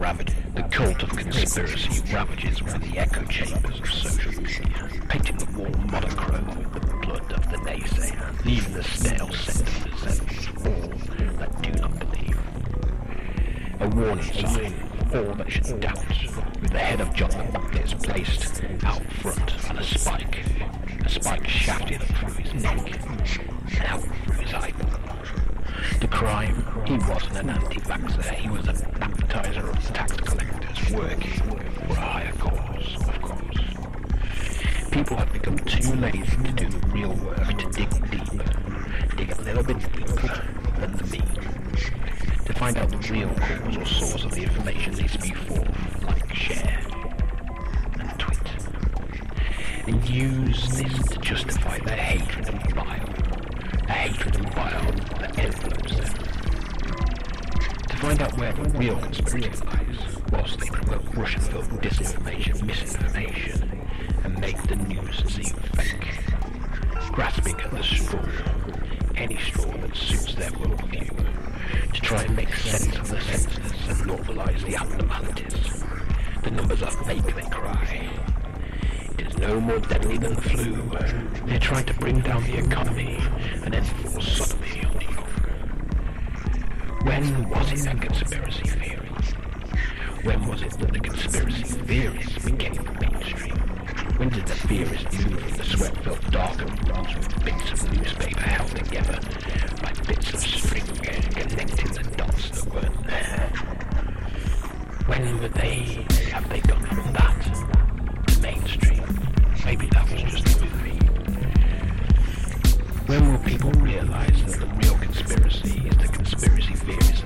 ravage, the cult of conspiracy ravages within the echo chambers of social media, painting the wall monochrome with the blood of the naysayer, leaving the stale sentences and all that do not believe. A warning sign for all that should doubt, with the head of John the Baptist placed out front on a spike, a spike shafted through his neck and out through his eyeball. The crime, he wasn't an anti-vaxxer, he was a baptiser of tax collectors working for a higher cause, of course. People have become too lazy to do the real work, to dig deeper, dig a little bit deeper than the meme, to find out the real cause or source of the information they spew forth, like share and tweet, and use this to justify their hatred and bile, a hatred and bile that. To find out where the real conspiracy lies, whilst they promote Russian-filled disinformation, misinformation, and make the news seem fake, grasping at the straw, any straw that suits their worldview, to try and make sense of the senseless and normalize the abnormalities. The numbers are fake, they cry. It is no more deadly than the flu. They're trying to bring down the economy was it a conspiracy theory? When was it that the conspiracy theorists became mainstream? When did the theorists move from the sweat-filled darkened rooms with bits of newspaper held together by bits of string connecting the dots that weren't there? When were they, have they gone from that to mainstream? Maybe that was just a movie. When will people realize that the real conspiracy is the conspiracy theories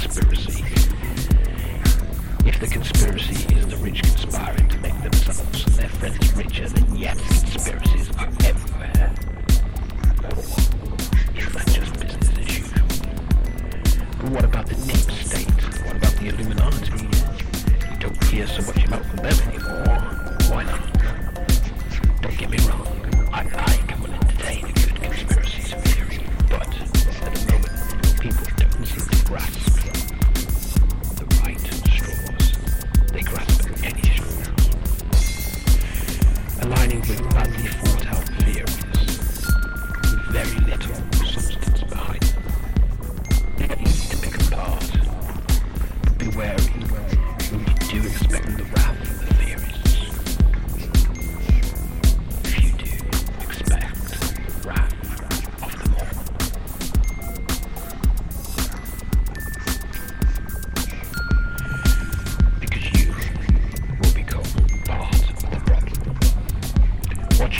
conspiracy. If the conspiracy is the rich conspiring to make themselves and their friends richer, then yes, conspiracies are everywhere. Or is that just business as usual? But what about the deep state? What about the Illuminati? You don't hear so much about them anymore. Why not? Don't get me wrong, I like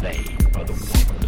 they are the ones